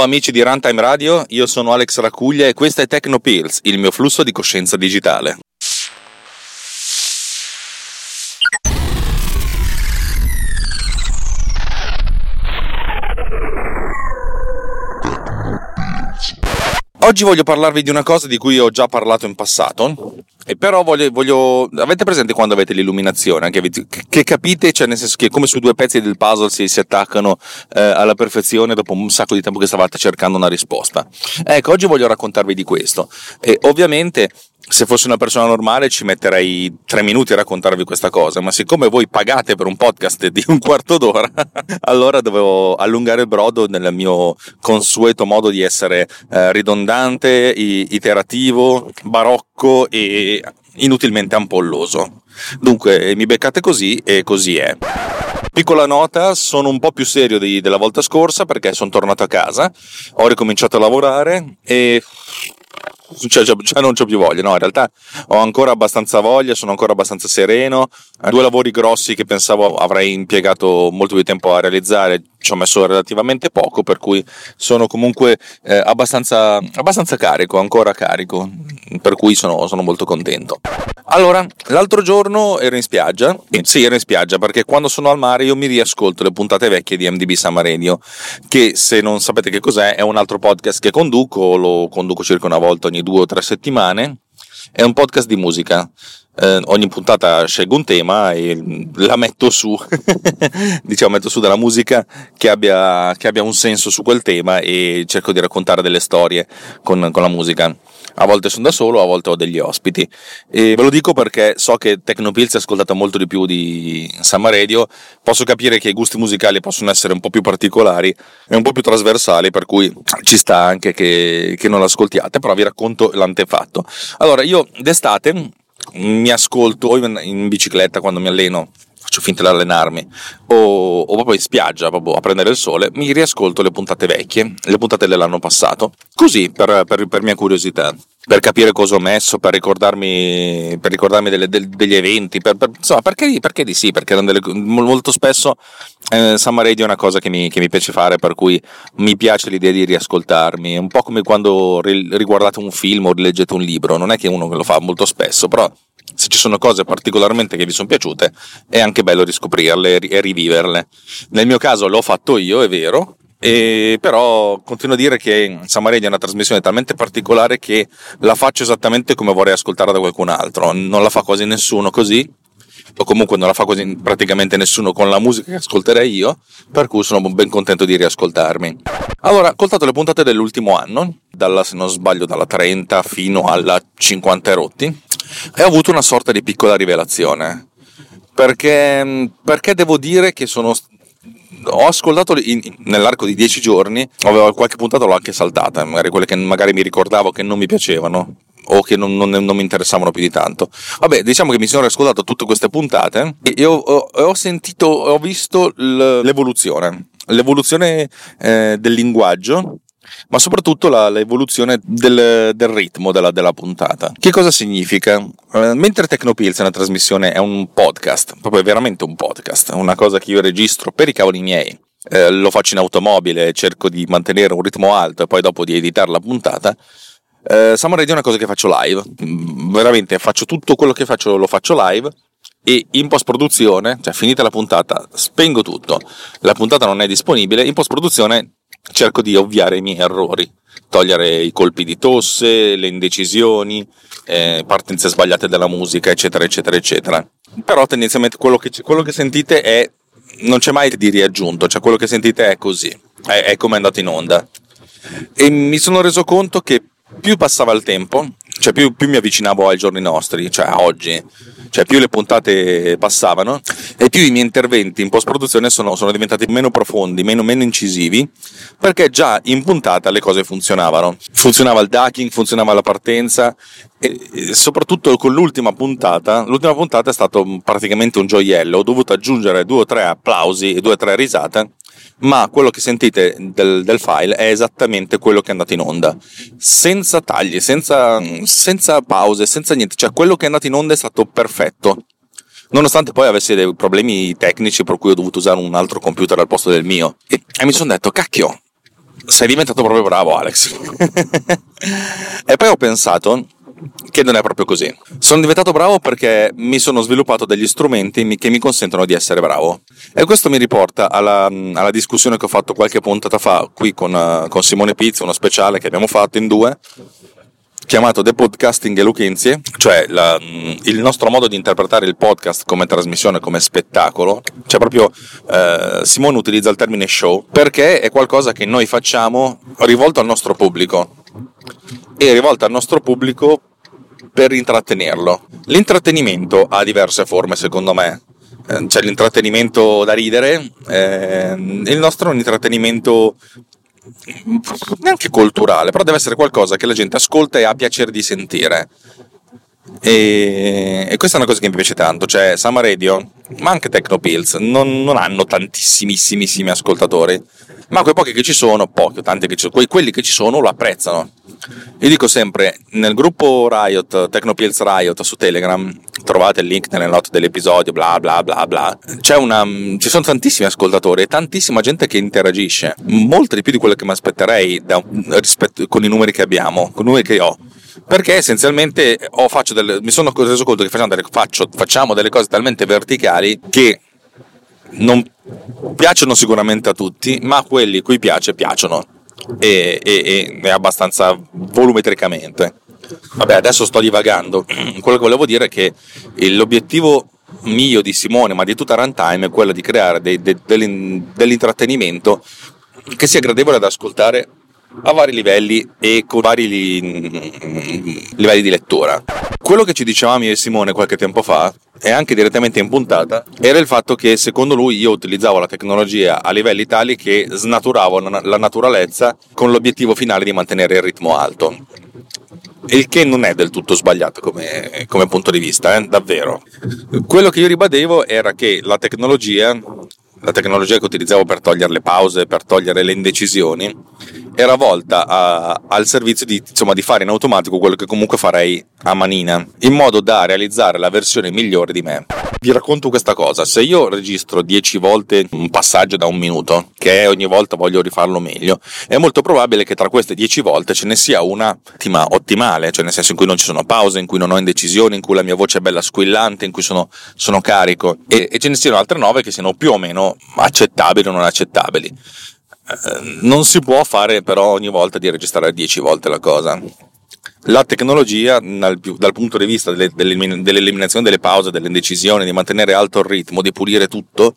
Ciao amici di Runtime Radio, io sono Alex Racuglia e questa è Tecnopills, il mio flusso di coscienza digitale. Oggi voglio parlarvi di una cosa di cui ho già parlato in passato, e però voglio, voglio avete presente quando avete l'illuminazione, che, che capite, cioè nel senso che come su due pezzi del puzzle si, si attaccano eh, alla perfezione dopo un sacco di tempo che stavate cercando una risposta. Ecco, oggi voglio raccontarvi di questo. E ovviamente se fossi una persona normale ci metterei tre minuti a raccontarvi questa cosa, ma siccome voi pagate per un podcast di un quarto d'ora, allora dovevo allungare il brodo nel mio consueto modo di essere eh, ridondante, iterativo, barocco e inutilmente ampolloso. Dunque mi beccate così e così è. Piccola nota, sono un po' più serio di, della volta scorsa perché sono tornato a casa, ho ricominciato a lavorare e cioè, cioè, cioè, non ho più voglia, no, in realtà ho ancora abbastanza voglia, sono ancora abbastanza sereno. Due lavori grossi che pensavo avrei impiegato molto più tempo a realizzare, ci ho messo relativamente poco, per cui sono comunque eh, abbastanza, abbastanza, carico, ancora carico, per cui sono, sono, molto contento. Allora, l'altro giorno ero in spiaggia, sì, ero in spiaggia perché quando sono al mare io mi riascolto le puntate vecchie di MDB Summer Radio, che se non sapete che cos'è è un altro podcast che conduco, lo conduco circa una volta ogni due o tre settimane, è un podcast di musica eh, ogni puntata scelgo un tema e la metto su, diciamo, metto su della musica che abbia, che abbia, un senso su quel tema e cerco di raccontare delle storie con, con la musica. A volte sono da solo, a volte ho degli ospiti. E ve lo dico perché so che Tecnopills è ascoltata molto di più di Summer Radio. Posso capire che i gusti musicali possono essere un po' più particolari e un po' più trasversali, per cui ci sta anche che, che non l'ascoltiate, però vi racconto l'antefatto. Allora, io d'estate mi ascolto in bicicletta quando mi alleno faccio finta di allenarmi, o, o, proprio in spiaggia, proprio a prendere il sole, mi riascolto le puntate vecchie, le puntate dell'anno passato, così per, per, per mia curiosità, per capire cosa ho messo, per ricordarmi, per ricordarmi delle, del, degli eventi, insomma, perché, perché, di sì, perché delle, molto spesso eh, Summer Radio è una cosa che mi, che mi, piace fare, per cui mi piace l'idea di riascoltarmi, è un po' come quando riguardate un film o rileggete un libro, non è che uno lo fa molto spesso, però se ci sono cose particolarmente che vi sono piaciute, è anche bello riscoprirle e riviverle. Nel mio caso l'ho fatto io, è vero, e però continuo a dire che Samaredia è una trasmissione talmente particolare che la faccio esattamente come vorrei ascoltarla da qualcun altro. Non la fa quasi nessuno così, o comunque non la fa quasi praticamente nessuno con la musica che ascolterei io, per cui sono ben contento di riascoltarmi. Allora, ho ascoltato le puntate dell'ultimo anno, dalla, se non sbaglio dalla 30 fino alla 50 rotti, e ho avuto una sorta di piccola rivelazione. Perché, perché devo dire che sono ho ascoltato in, nell'arco di dieci giorni, avevo qualche puntata l'ho anche saltata, magari quelle che magari mi ricordavo che non mi piacevano o che non, non, non mi interessavano più di tanto. Vabbè, diciamo che mi sono ascoltato tutte queste puntate e ho, ho, ho sentito, ho visto l'evoluzione, l'evoluzione eh, del linguaggio ma soprattutto la, l'evoluzione del, del ritmo della, della, puntata. Che cosa significa? Uh, mentre Tecnopills è una trasmissione, è un podcast, proprio veramente un podcast, una cosa che io registro per i cavoli miei. Eh, lo faccio in automobile, cerco di mantenere un ritmo alto e poi dopo di editare la puntata. Eh, Summer Radio è una cosa che faccio live, mm, veramente faccio tutto quello che faccio lo faccio live e in post produzione, cioè finita la puntata, spengo tutto, la puntata non è disponibile, in post produzione cerco di ovviare i miei errori, togliere i colpi di tosse, le indecisioni, eh, partenze sbagliate della musica, eccetera, eccetera, eccetera. Però tendenzialmente quello che, quello che sentite è, non c'è mai di riaggiunto, cioè quello che sentite è così, è, è come è andato in onda. E mi sono reso conto che più passava il tempo, cioè più, più mi avvicinavo ai giorni nostri, cioè a oggi, cioè più le puntate passavano, e più i miei interventi in post-produzione sono, sono diventati meno profondi, meno, meno, incisivi, perché già in puntata le cose funzionavano. Funzionava il ducking, funzionava la partenza e, e soprattutto con l'ultima puntata, l'ultima puntata è stato praticamente un gioiello, ho dovuto aggiungere due o tre applausi e due o tre risate ma quello che sentite del, del, file è esattamente quello che è andato in onda, senza tagli, senza, senza, pause, senza niente, cioè quello che è andato in onda è stato perfetto nonostante poi avessi dei problemi tecnici per cui ho dovuto usare un altro computer al posto del mio. E, e mi sono detto, cacchio, sei diventato proprio bravo Alex. e poi ho pensato che non è proprio così. Sono diventato bravo perché mi sono sviluppato degli strumenti che mi consentono di essere bravo. E questo mi riporta alla, alla discussione che ho fatto qualche puntata fa qui con, con Simone Pizzi, uno speciale che abbiamo fatto in due, chiamato The Podcasting Eloquenzie, cioè la, il nostro modo di interpretare il podcast come trasmissione, come spettacolo, cioè proprio eh, Simone utilizza il termine show perché è qualcosa che noi facciamo rivolto al nostro pubblico e rivolto al nostro pubblico per intrattenerlo. L'intrattenimento ha diverse forme secondo me, eh, c'è l'intrattenimento da ridere, eh, il nostro è un intrattenimento neanche culturale, però deve essere qualcosa che la gente ascolta e ha piacere di sentire. E, e, questa è una cosa che mi piace tanto, cioè Sama Radio, ma anche Tecnopills, non, non hanno tantissimissimi ascoltatori, ma quei pochi che ci sono, pochi, tanti che ci sono, quelli che ci sono lo apprezzano. Io dico sempre, nel gruppo Riot, Tecnopills Riot su Telegram, trovate il link nelle note dell'episodio, bla bla bla bla, una, ci sono tantissimi ascoltatori e tantissima gente che interagisce, molto di più di quello che mi aspetterei da, rispetto, con i numeri che abbiamo, con i numeri che ho perché essenzialmente delle, mi sono reso conto che facciamo delle, faccio, facciamo delle cose talmente verticali che non piacciono sicuramente a tutti, ma a quelli cui piace piacciono e, e, e abbastanza volumetricamente. Vabbè, adesso sto divagando. Quello che volevo dire è che l'obiettivo mio di Simone, ma di tutta Runtime, è quello di creare dei, dei, dell'intrattenimento che sia gradevole ad ascoltare a vari livelli e con vari li, livelli di lettura. Quello che ci dicevamo io e Simone qualche tempo fa, e anche direttamente in puntata, era il fatto che secondo lui io utilizzavo la tecnologia a livelli tali che snaturavo la naturalezza con l'obiettivo finale di mantenere il ritmo alto. Il che non è del tutto sbagliato come, come punto di vista, eh? davvero. Quello che io ribadevo era che la tecnologia la tecnologia che utilizzavo per togliere le pause, per togliere le indecisioni, era volta a, al servizio di, insomma, di fare in automatico quello che comunque farei a manina, in modo da realizzare la versione migliore di me. Vi racconto questa cosa, se io registro 10 volte un passaggio da un minuto, che ogni volta voglio rifarlo meglio, è molto probabile che tra queste 10 volte ce ne sia una ottima, ottimale, cioè nel senso in cui non ci sono pause, in cui non ho indecisioni, in cui la mia voce è bella squillante, in cui sono, sono carico, e, e ce ne siano altre 9 che siano più o meno accettabili o non accettabili. Eh, non si può fare però ogni volta di registrare 10 volte la cosa. La tecnologia, dal, dal punto di vista delle, dell'eliminazione delle pause, delle indecisioni, di mantenere alto il ritmo, di pulire tutto,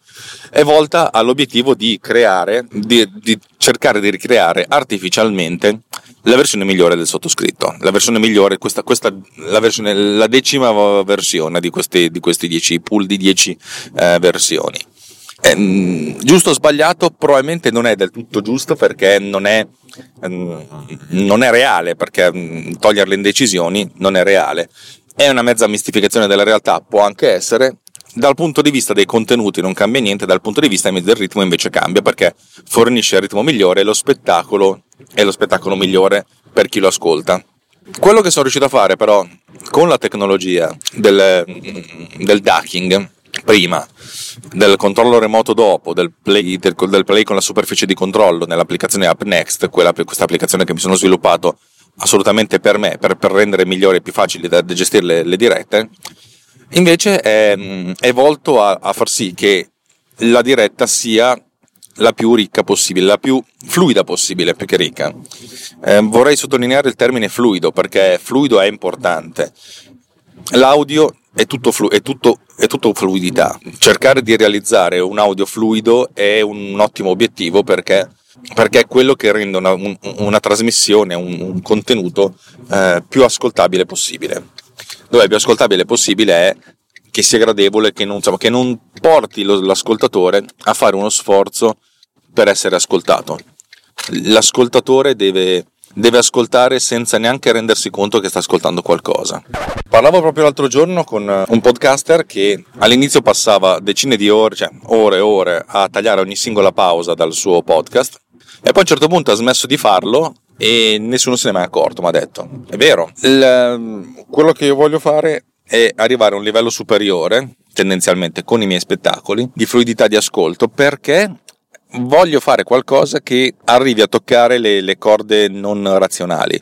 è volta all'obiettivo di creare, di, di cercare di ricreare artificialmente la versione migliore del sottoscritto, la versione migliore, questa, questa la, versione, la decima versione di questi, di questi 10 pool di 10 eh, versioni. Eh, giusto o sbagliato? Probabilmente non è del tutto giusto perché non è, ehm, non è reale, perché mm, togliere le indecisioni non è reale. È una mezza mistificazione della realtà, può anche essere. Dal punto di vista dei contenuti non cambia niente, dal punto di vista del ritmo invece cambia perché fornisce il ritmo migliore e lo spettacolo è lo spettacolo migliore per chi lo ascolta. Quello che sono riuscito a fare però con la tecnologia del, del ducking prima del controllo remoto dopo, del play, del, del play, con la superficie di controllo nell'applicazione AppNext, quella, questa applicazione che mi sono sviluppato assolutamente per me, per, per rendere migliore e più facile da, da gestire le, le, dirette, invece è, è volto a, a far sì che la diretta sia la più ricca possibile, la più fluida possibile più che ricca. Eh, vorrei sottolineare il termine fluido perché fluido è importante. L'audio è tutto, flu- è, tutto, è tutto, fluidità. Cercare di realizzare un audio fluido è un ottimo obiettivo perché, perché è quello che rende una, un, una trasmissione, un, un contenuto eh, più ascoltabile possibile. Dove più ascoltabile possibile è che sia gradevole, che non, insomma, che non porti lo, l'ascoltatore a fare uno sforzo per essere ascoltato. L'ascoltatore deve, deve ascoltare senza neanche rendersi conto che sta ascoltando qualcosa. Parlavo proprio l'altro giorno con un podcaster che all'inizio passava decine di ore, cioè ore e ore, a tagliare ogni singola pausa dal suo podcast e poi a un certo punto ha smesso di farlo e nessuno se ne è mai accorto, mi ha detto. È vero, il, quello che io voglio fare è arrivare a un livello superiore, tendenzialmente con i miei spettacoli, di fluidità di ascolto, perché voglio fare qualcosa che arrivi a toccare le, le corde non razionali.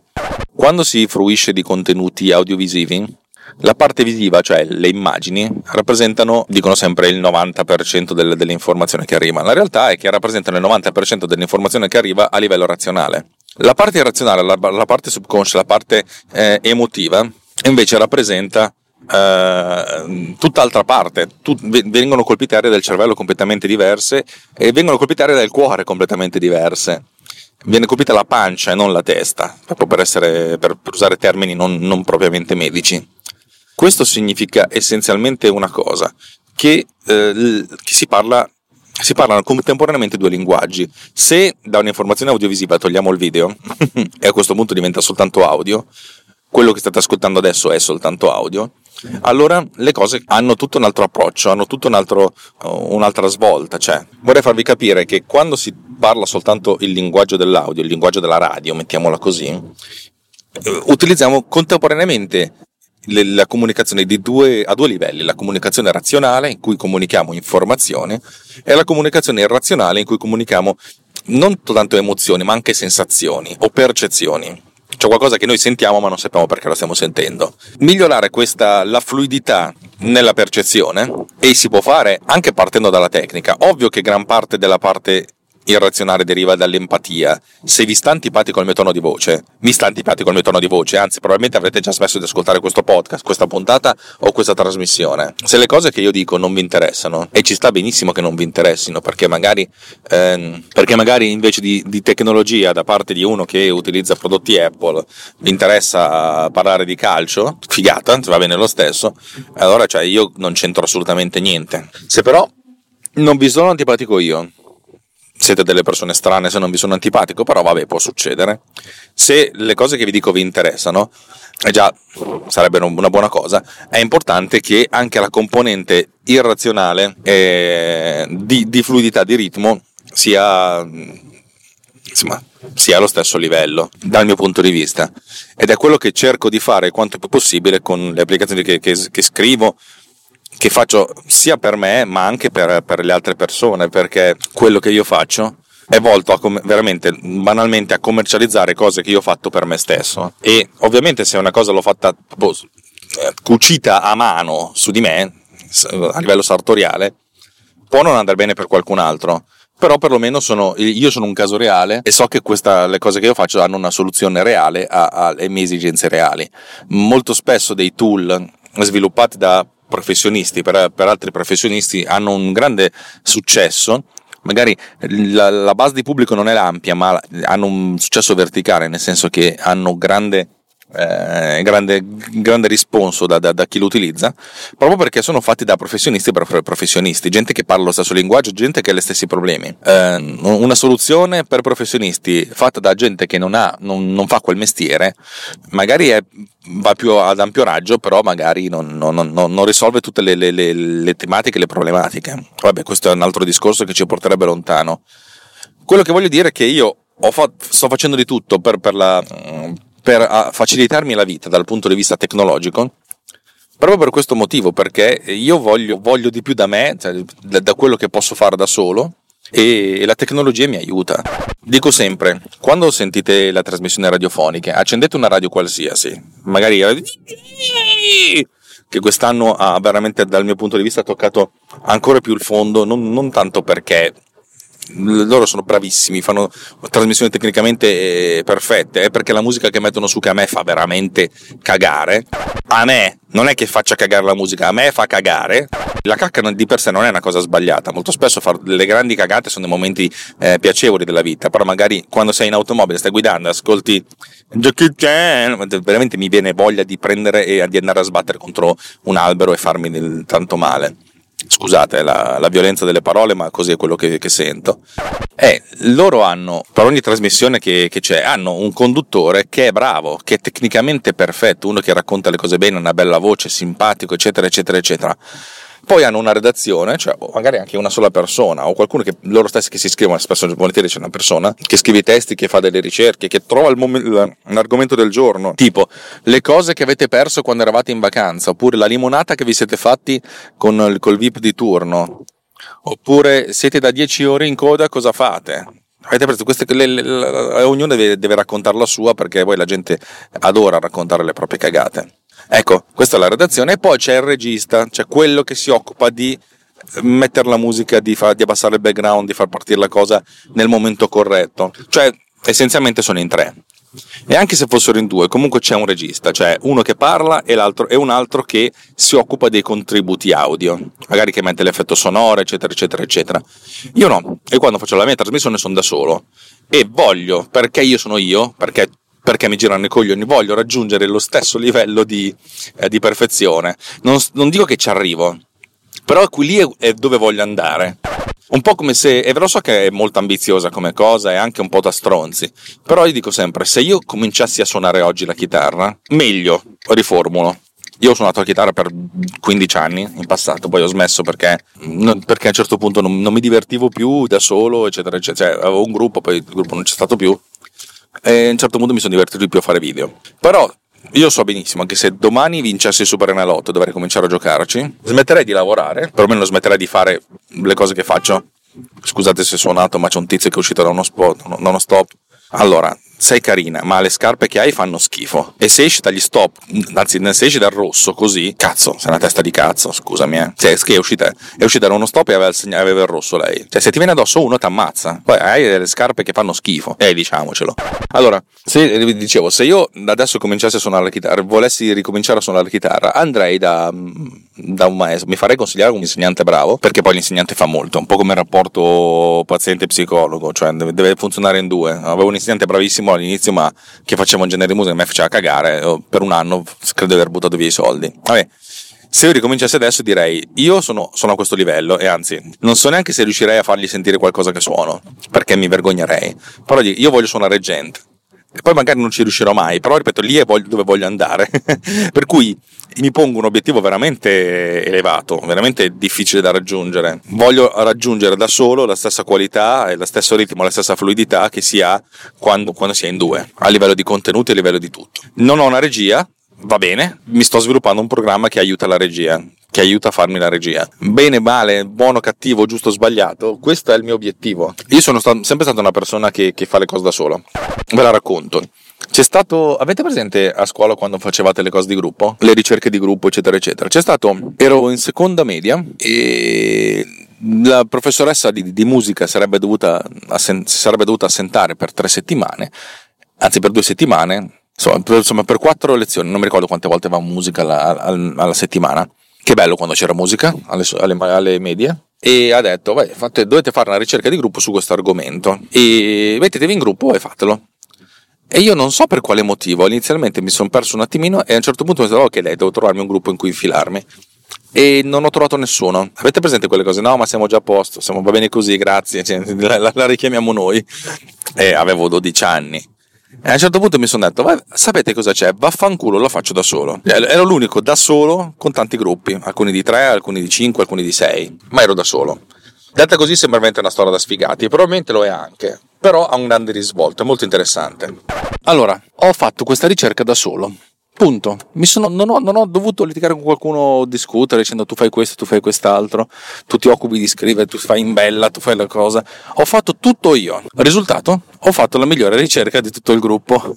Quando si fruisce di contenuti audiovisivi, la parte visiva, cioè le immagini, rappresentano, dicono sempre, il 90% delle, delle informazioni che arrivano. La realtà è che rappresentano il 90% dell'informazione che arriva a livello razionale. La parte irrazionale, la, la parte subconscia, la parte eh, emotiva, invece rappresenta Uh, tutt'altra parte, Tut- vengono colpite aree del cervello completamente diverse e vengono colpite aree del cuore completamente diverse. Viene colpita la pancia e non la testa, proprio per, essere, per, per usare termini non, non, propriamente medici. Questo significa essenzialmente una cosa, che, eh, che si parla si parlano contemporaneamente due linguaggi. Se da un'informazione audiovisiva togliamo il video e a questo punto diventa soltanto audio, quello che state ascoltando adesso è soltanto audio, allora le cose hanno tutto un altro approccio, hanno tutto un altro, uh, un'altra svolta. Cioè, vorrei farvi capire che quando si parla soltanto il linguaggio dell'audio, il linguaggio della radio, mettiamola così, uh, utilizziamo contemporaneamente la comunicazione due, a due livelli, la comunicazione razionale in cui comunichiamo informazione e la comunicazione irrazionale in cui comunichiamo non soltanto emozioni ma anche sensazioni o percezioni c'è qualcosa che noi sentiamo ma non sappiamo perché lo stiamo sentendo. Migliorare questa, la fluidità nella percezione e si può fare anche partendo dalla tecnica. Ovvio che gran parte della parte irrazionale deriva dall'empatia. Se vi sta antipatico il mio tono di voce, mi sta antipatico il mio tono di voce, anzi probabilmente avrete già smesso di ascoltare questo podcast, questa puntata o questa trasmissione. Se le cose che io dico non vi interessano, e ci sta benissimo che non vi interessino, perché magari, ehm, perché magari invece di, di, tecnologia da parte di uno che utilizza prodotti Apple vi interessa parlare di calcio, figata, va bene lo stesso, allora cioè io non c'entro assolutamente niente. Se però non vi sono antipatico io, siete delle persone strane se non vi sono antipatico, però vabbè, può succedere. Se le cose che vi dico vi interessano, e già sarebbe una buona cosa, è importante che anche la componente irrazionale eh, di, di, fluidità di ritmo sia, insomma, sia allo stesso livello, dal mio punto di vista. Ed è quello che cerco di fare quanto più possibile con le applicazioni che, che, che scrivo, che faccio sia per me ma anche per, per le altre persone, perché quello che io faccio è volto a com- veramente banalmente a commercializzare cose che io ho fatto per me stesso. E ovviamente se una cosa l'ho fatta boh, cucita a mano su di me, a livello sartoriale, può non andare bene per qualcun altro. Però perlomeno sono, io sono un caso reale e so che questa, le cose che io faccio hanno una soluzione reale alle mie esigenze reali. Molto spesso dei tool sviluppati da professionisti, per, per altri professionisti hanno un grande successo. Magari la, la, base di pubblico non è ampia, ma hanno un successo verticale, nel senso che hanno grande eh, grande, grande risponso da, da, da, chi lo utilizza, proprio perché sono fatti da professionisti per professionisti, gente che parla lo stesso linguaggio, gente che ha gli stessi problemi. Eh, una soluzione per professionisti fatta da gente che non, ha, non, non fa quel mestiere, magari è, va più ad ampio raggio, però magari non, non risolve tutte le, le, le, le tematiche le problematiche. Vabbè, questo è un altro discorso che ci porterebbe lontano. Quello che voglio dire è che io fa- sto facendo di tutto per, per la per facilitarmi la vita dal punto di vista tecnologico, proprio per questo motivo, perché io voglio, voglio di più da me, cioè da quello che posso fare da solo, e la tecnologia mi aiuta. Dico sempre, quando sentite la trasmissione radiofonica, accendete una radio qualsiasi, magari che quest'anno ha veramente dal mio punto di vista toccato ancora più il fondo, non, non tanto perché loro sono bravissimi, fanno trasmissioni tecnicamente eh, perfette, è perché la musica che mettono su che a me fa veramente cagare. A me non è che faccia cagare la musica, a me fa cagare. La cacca di per sé non è una cosa sbagliata, molto spesso fare delle grandi cagate sono dei momenti eh, piacevoli della vita, però magari quando sei in automobile, stai guidando, ascolti Jackie Chan, veramente mi viene voglia di prendere e di andare a sbattere contro un albero e farmi tanto male scusate la, la, violenza delle parole, ma così è quello che, che sento. È loro hanno, per ogni trasmissione che, che, c'è, hanno un conduttore che è bravo, che è tecnicamente perfetto, uno che racconta le cose bene, una bella voce, simpatico, eccetera, eccetera, eccetera poi hanno una redazione, cioè magari anche una sola persona, o qualcuno che loro stessi che si scrivono, spesso volentieri c'è una persona che scrive i testi, che fa delle ricerche, che trova il mom- l'argomento del giorno, tipo le cose che avete perso quando eravate in vacanza, oppure la limonata che vi siete fatti con, col VIP di turno, oppure siete da 10 ore in coda, cosa fate? Avete preso queste, le, le, le, ognuno deve, deve raccontare la sua perché poi la gente adora raccontare le proprie cagate. Ecco, questa è la redazione e poi c'è il regista, cioè quello che si occupa di mettere la musica, di, far, di abbassare il background, di far partire la cosa nel momento corretto. Cioè, essenzialmente sono in tre. E anche se fossero in due, comunque c'è un regista, cioè uno che parla e, e un altro che si occupa dei contributi audio, magari che mette l'effetto sonoro, eccetera, eccetera, eccetera. Io no, e quando faccio la mia trasmissione sono da solo e voglio, perché io sono io, perché perché mi girano i coglioni, voglio raggiungere lo stesso livello di, eh, di perfezione. Non, non, dico che ci arrivo, però qui lì è, è, dove voglio andare. Un po' come se, e ve lo so che è molto ambiziosa come cosa e anche un po' da stronzi, però io dico sempre, se io cominciassi a suonare oggi la chitarra, meglio, riformulo. Io ho suonato la chitarra per 15 anni in passato, poi ho smesso perché, perché a un certo punto non, non mi divertivo più da solo, eccetera, eccetera. Cioè, avevo un gruppo, poi il gruppo non c'è stato più e a un certo punto mi sono divertito di più a fare video. Però io so benissimo che se domani vincessi il Super Enalotto dovrei cominciare a giocarci, smetterei di lavorare, perlomeno smetterei di fare le cose che faccio. Scusate se è suonato, ma c'è un tizio che è uscito da uno, spot, da stop. Allora, sei carina, ma le scarpe che hai fanno schifo. E se esci dagli stop, anzi, se esci dal rosso così, cazzo, sei una testa di cazzo, scusami, eh. Cioè, è uscita, è uscita da uno stop e aveva il, segna, aveva il rosso lei. Cioè, se ti viene addosso uno, ti ammazza. Poi hai delle scarpe che fanno schifo. Eh, diciamocelo. Allora, se dicevo, se io adesso cominciassi a suonare la chitarra, volessi ricominciare a suonare la chitarra, andrei da, da un maestro, mi farei consigliare un insegnante bravo, perché poi l'insegnante fa molto, un po' come il rapporto paziente-psicologo, cioè deve funzionare in due. Avevo un insegnante bravissimo all'inizio, ma che faceva un genere di musica che mi faceva cagare. Per un anno credo di aver buttato via i soldi. Vabbè, se io ricominciassi adesso direi io sono, sono, a questo livello e anzi non so neanche se riuscirei a fargli sentire qualcosa che suono perché mi vergognerei però io voglio suonare gente poi magari non ci riuscirò mai però ripeto lì è dove voglio andare. Per cui mi pongo un obiettivo veramente elevato veramente difficile da raggiungere. Voglio raggiungere da solo la stessa qualità e lo stesso ritmo la stessa fluidità che si ha quando, quando si è in due a livello di contenuti a livello di tutto. Non ho una regia va bene, mi sto sviluppando un programma che aiuta la regia, che aiuta a farmi la regia. Bene, male, buono, cattivo, giusto, sbagliato, questo è il mio obiettivo. Io sono stato, sempre stata una persona che, che fa le cose da solo. Ve la racconto. C'è stato, avete presente a scuola quando facevate le cose di gruppo? Le ricerche di gruppo, eccetera, eccetera. C'è stato, ero in seconda media e la professoressa di, di musica sarebbe dovuta, assen, sarebbe dovuta assentare per tre settimane, anzi per due settimane, insomma per, quattro lezioni, non mi ricordo quante volte avevamo musica alla, alla, settimana. Che bello quando c'era musica alle, alle, alle medie. E ha detto, vai, fate, dovete fare una ricerca di gruppo su questo argomento. E mettetevi in gruppo e fatelo. E io non so per quale motivo, inizialmente mi sono perso un attimino e a un certo punto mi sono detto, ok, dai, devo trovarmi un gruppo in cui infilarmi. E non ho trovato nessuno. Avete presente quelle cose? No, ma siamo già a posto, siamo, va bene così, grazie, cioè, la, la, la richiamiamo noi. E avevo 12 anni. E a un certo punto mi sono detto, sapete cosa c'è? Vaffanculo, lo faccio da solo. Ero l'unico da solo con tanti gruppi, alcuni di tre, alcuni di cinque, alcuni di sei, ma ero da solo. Detta così sembra veramente una storia da sfigati, probabilmente lo è anche, però ha un grande risvolto, è molto interessante. Allora, ho fatto questa ricerca da solo. Punto. Sono, non, ho, non, ho, dovuto litigare con qualcuno, discutere dicendo tu fai questo, tu fai quest'altro, tu ti occupi di scrivere, tu fai in bella, tu fai la cosa. Ho fatto tutto io. Risultato? Ho fatto la migliore ricerca di tutto il gruppo.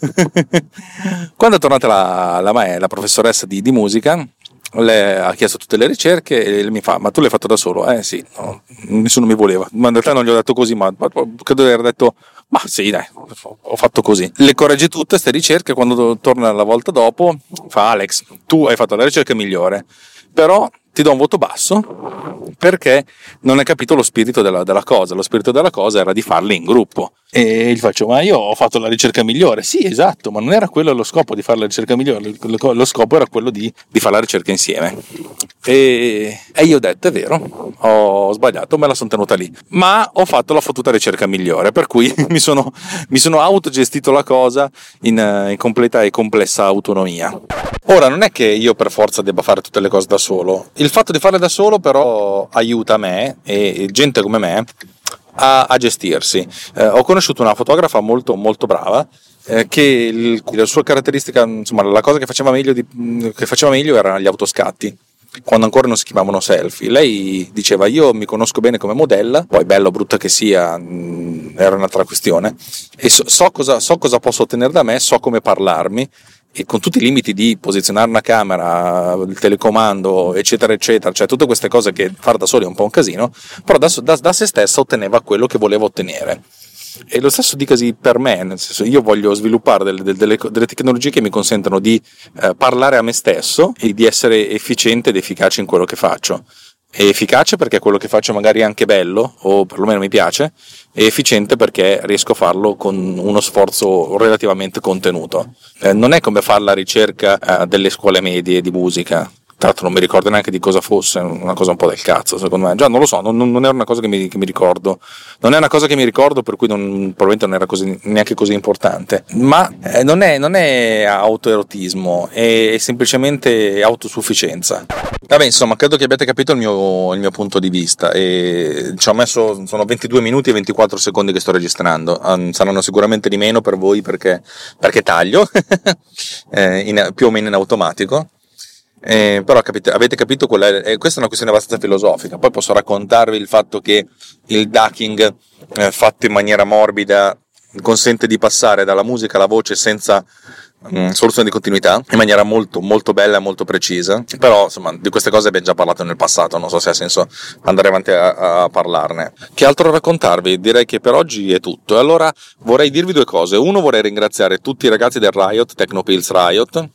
Quando è tornata la, la, la professoressa di, di musica, lei ha chiesto tutte le ricerche e mi fa: Ma tu l'hai fatto da solo? Eh sì, no, nessuno mi voleva. Ma in realtà non gli ho detto così, ma, ma credo di aver detto: Ma sì, dai, ho fatto così. Le corregge tutte queste ricerche. Quando torna la volta dopo, fa Alex, tu hai fatto la ricerca migliore, però ti do un voto basso perché non hai capito lo spirito della, della cosa. Lo spirito della cosa era di farle in gruppo. E gli faccio, ma io ho fatto la ricerca migliore. Sì, esatto, ma non era quello lo scopo di fare la ricerca migliore, lo scopo era quello di, di fare la ricerca insieme. E, e, io ho detto, è vero, ho sbagliato, me la sono tenuta lì. Ma ho fatto la fottuta ricerca migliore, per cui mi sono, mi sono autogestito la cosa in, in completa e complessa autonomia. Ora, non è che io per forza debba fare tutte le cose da solo. Fatto di farle da solo però aiuta me e gente come me a, a gestirsi. Eh, ho conosciuto una fotografa molto, molto brava eh, che il, la sua caratteristica, insomma, la cosa che faceva meglio, di, che faceva meglio erano gli autoscatti quando ancora non si chiamavano selfie. Lei diceva: Io mi conosco bene come modella, poi bella o brutta che sia, mh, era un'altra questione, e so, so, cosa, so, cosa, posso ottenere da me, so come parlarmi e con tutti i limiti di posizionare una camera, il telecomando, eccetera, eccetera, cioè tutte queste cose che fare da soli è un po' un casino, però da, da, da se stessa otteneva quello che voleva ottenere. E lo stesso dicasi per me, nel senso io voglio sviluppare delle, delle, delle tecnologie che mi consentono di eh, parlare a me stesso e di essere efficiente ed efficace in quello che faccio è efficace perché quello che faccio magari è anche bello o perlomeno mi piace, è efficiente perché riesco a farlo con uno sforzo relativamente contenuto. Eh, non è come fare la ricerca eh, delle scuole medie di musica, tra l'altro non mi ricordo neanche di cosa fosse, una cosa un po' del cazzo secondo me, già non lo so, non, non è una cosa che mi, che mi, ricordo, non è una cosa che mi ricordo per cui non, probabilmente non era così, neanche così importante, ma eh, non, è, non è autoerotismo, è semplicemente autosufficienza. Vabbè insomma credo che abbiate capito il mio, il mio punto di vista. E ci ho messo, sono 22 minuti e 24 secondi che sto registrando, um, saranno sicuramente di meno per voi perché, perché taglio, eh, in, più o meno in automatico eh, però capite, avete capito qual è? Eh, questa è una questione abbastanza filosofica. Poi posso raccontarvi il fatto che il ducking eh, fatto in maniera morbida consente di passare dalla musica alla voce senza mh, mm, soluzione di continuità in maniera molto molto bella e molto precisa. Però insomma di queste cose abbiamo già parlato nel passato, non so se ha senso andare avanti a, a parlarne. Che altro raccontarvi? Direi che per oggi è tutto. Allora vorrei dirvi due cose. Uno vorrei ringraziare tutti i ragazzi del Riot, Technopills Riot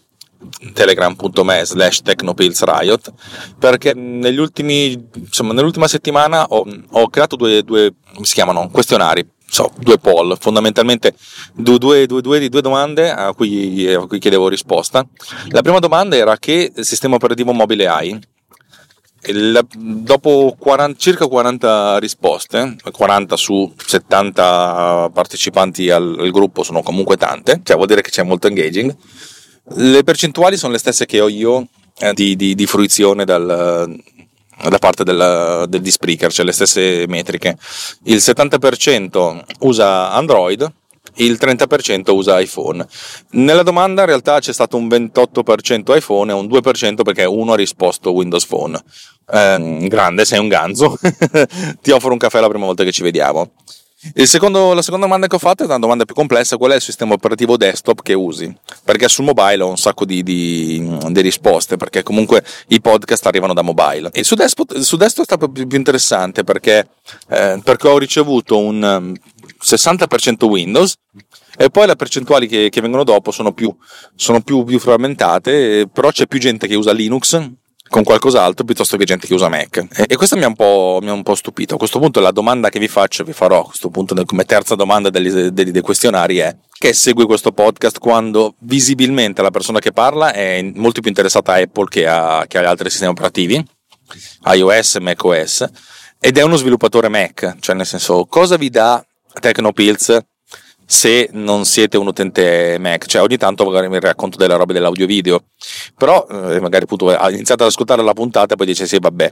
telegram.me slash technopillsriot perché negli ultimi, insomma, nell'ultima settimana ho, ho creato due, due, si chiamano, questionari so, due poll, fondamentalmente due, due, due, due domande a cui, a cui, chiedevo risposta. La prima domanda era che sistema operativo mobile hai? Il, dopo 40, circa 40 risposte, 40 su 70 partecipanti al, al gruppo sono comunque tante, cioè vuol dire che c'è molto engaging le percentuali sono le stesse che ho io eh, di, di, di, fruizione dal, da parte del, del di Spreaker, cioè le stesse metriche. Il 70% usa Android, il 30% usa iPhone. Nella domanda in realtà c'è stato un 28% iPhone e un 2% perché uno ha risposto Windows Phone. Eh, grande, sei un ganzo. Ti offro un caffè la prima volta che ci vediamo. Secondo, la seconda domanda che ho fatto è una domanda più complessa, qual è il sistema operativo desktop che usi? Perché sul mobile ho un sacco di, di, di risposte, perché comunque i podcast arrivano da mobile. E su desktop, su desktop è stato più, più interessante perché, eh, perché, ho ricevuto un 60% um, Windows e poi le percentuali che, che vengono dopo sono, più, sono più, più frammentate, però c'è più gente che usa Linux con qualcos'altro piuttosto che gente che usa Mac. E, questo mi ha, mi ha, un po', stupito. A questo punto la domanda che vi faccio, vi farò a questo punto come terza domanda degli, degli, dei questionari è che segui questo podcast quando visibilmente la persona che parla è molto più interessata a Apple che, a, che agli altri sistemi operativi, iOS, macOS, ed è uno sviluppatore Mac, cioè nel senso cosa vi dà Tecnopills se non siete un utente Mac, cioè ogni tanto magari mi racconto delle robe dell'audio video, però eh, magari appunto iniziate ad ascoltare la puntata e poi dice sì vabbè,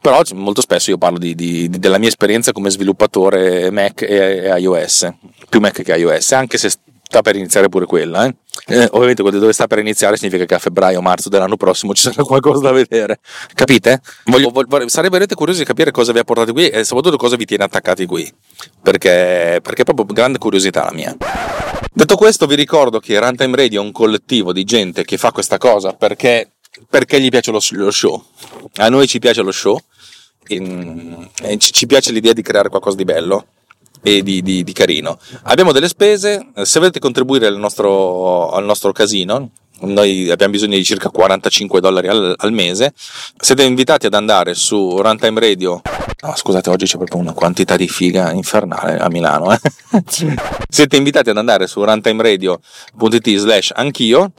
però molto spesso io parlo di, di, della mia esperienza come sviluppatore Mac e, e iOS, più Mac che iOS, anche se sta per iniziare pure quella. Eh? Eh, ovviamente dove sta per iniziare significa che a febbraio o marzo dell'anno prossimo ci sarà qualcosa da vedere. Capite? Voglio, voglio, sarebbero curiosi di capire cosa vi ha portato qui e soprattutto cosa vi tiene attaccati qui. Perché, perché è proprio grande curiosità la mia. Detto questo, vi ricordo che Runtime Radio è un collettivo di gente che fa questa cosa perché, perché gli piace lo, lo show. A noi ci piace lo show e, e ci, ci piace l'idea di creare qualcosa di bello e di, di, di, carino. Abbiamo delle spese, se volete contribuire al nostro, al nostro casino, noi abbiamo bisogno di circa 45 dollari al, al mese. Siete invitati ad andare su Runtime Radio. No, scusate, oggi c'è proprio una quantità di figa infernale a Milano. Eh? Siete invitati ad andare su runtimeradio.it slash anch'io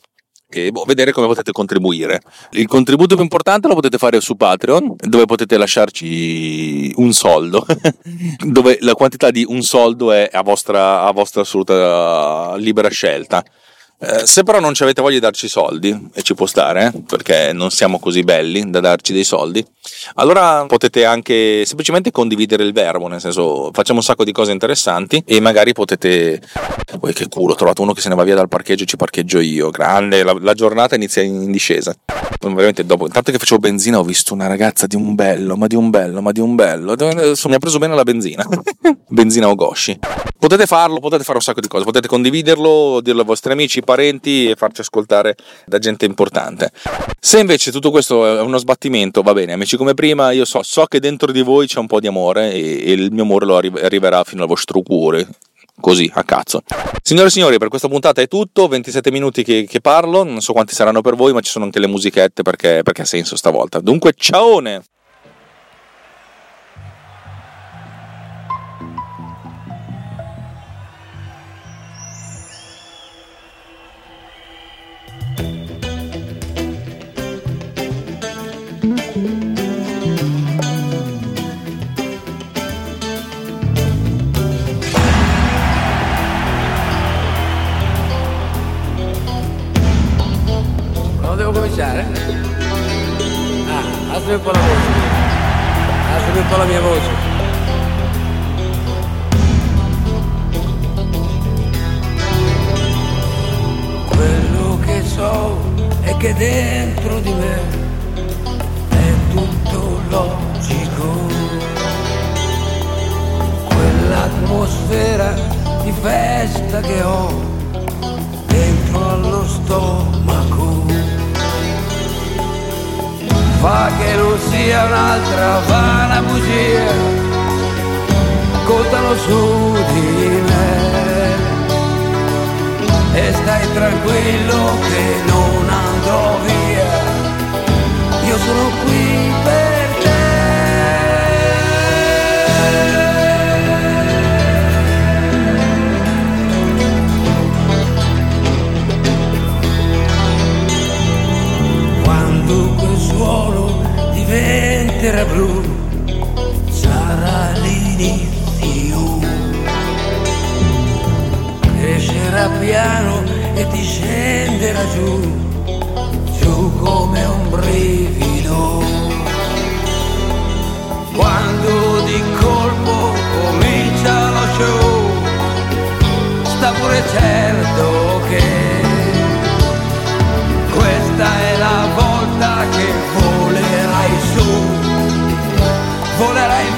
e boh, vedere come potete contribuire. Il contributo più importante lo potete fare su Patreon, dove potete lasciarci un soldo, dove la quantità di un soldo è a vostra, a vostra assoluta libera scelta. Eh, se però non ci avete voglia di darci soldi, e ci può stare, eh, perché non siamo così belli da darci dei soldi, allora potete anche semplicemente condividere il verbo, nel senso facciamo un sacco di cose interessanti e magari potete... Poi che culo, ho trovato uno che se ne va via dal parcheggio e ci parcheggio io, grande, la, la giornata inizia in discesa. Veramente dopo, intanto che facevo benzina ho visto una ragazza di un bello, ma di un bello, ma di un bello, mi ha preso bene la benzina, benzina Ogoshi. Potete farlo, potete fare un sacco di cose, potete condividerlo, dirlo ai vostri amici, parenti e farci ascoltare da gente importante. Se invece tutto questo è uno sbattimento, va bene, amici come prima, io so, so che dentro di voi c'è un po' di amore e, e il mio amore lo arri- arriverà fino al vostro cuore. Così, a cazzo. Signore e signori, per questa puntata è tutto. 27 minuti che, che parlo. Non so quanti saranno per voi, ma ci sono anche le musichette perché, perché ha senso stavolta. Dunque, ciaone! Cominciare? Ah, alzami un po' la voce. Alzami un po' la mia voce. Quello che so è che dentro di me è tutto logico. Quell'atmosfera di festa che ho dentro allo stomaco fa che non sia un'altra vana bugia. Contano su di me. E stai tranquillo che non andrò via. Io sono qui per diventerà blu, sarà l'inizio. Crescerà piano e ti scenderà giù, giù come un brivido. Quando di colpo comincia lo show, sta pure certo che questa è volerai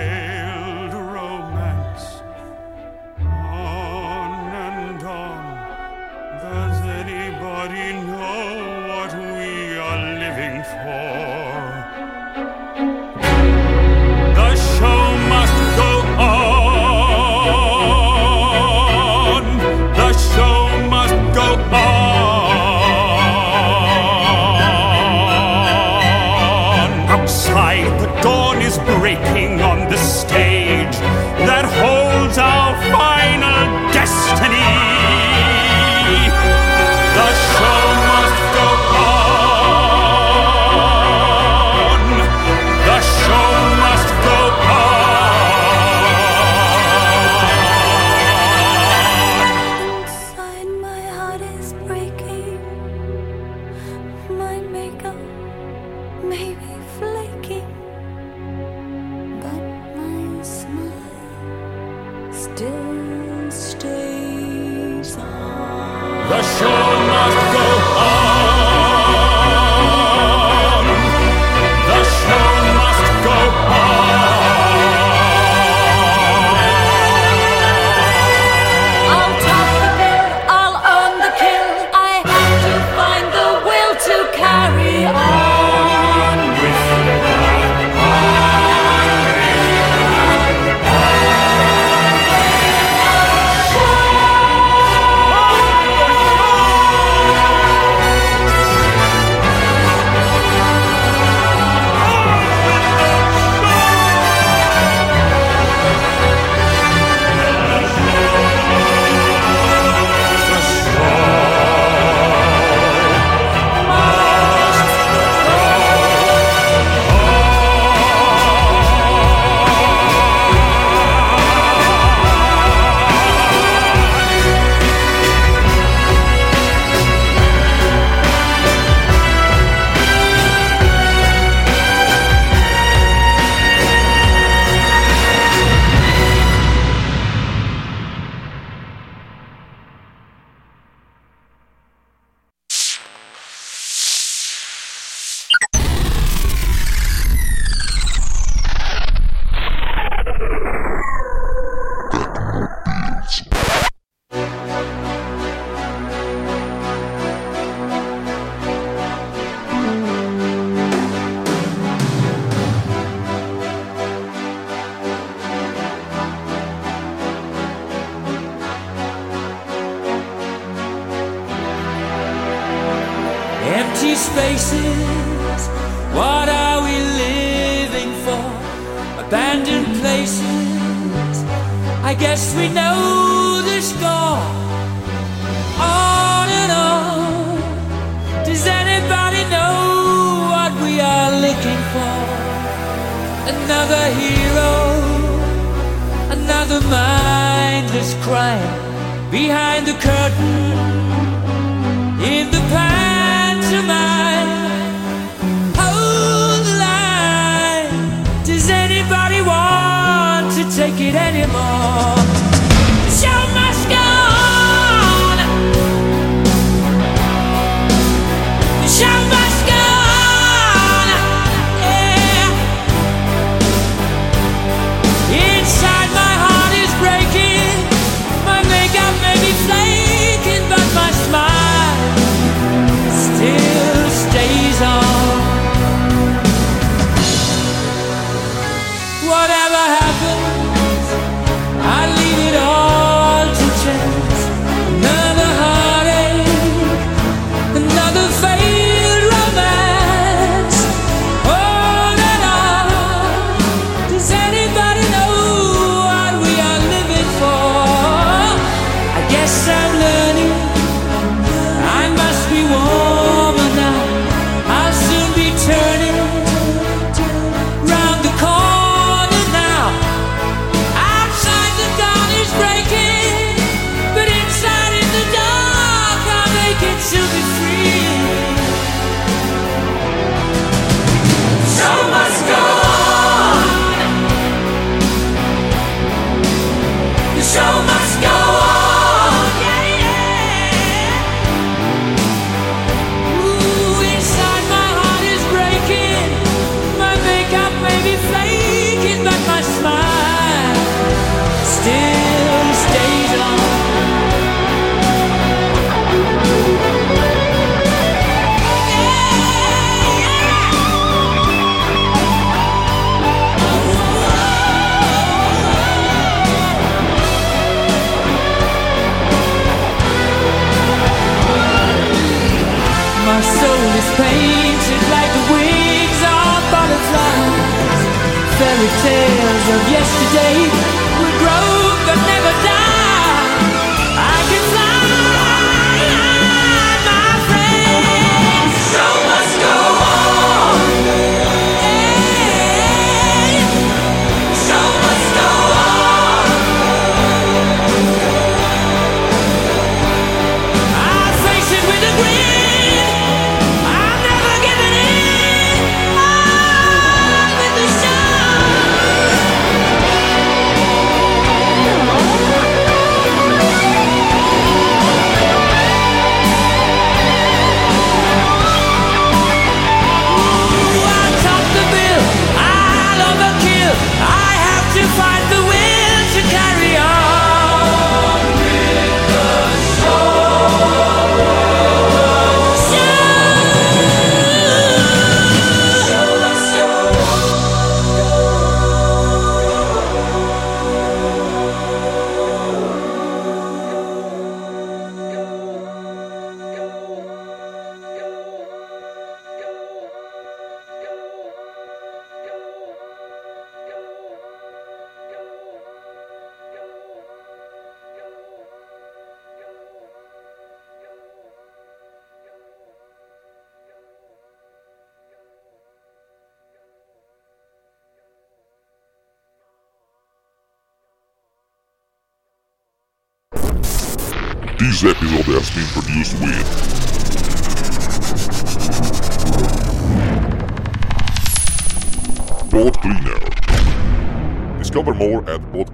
hail.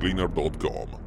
cleaner.com.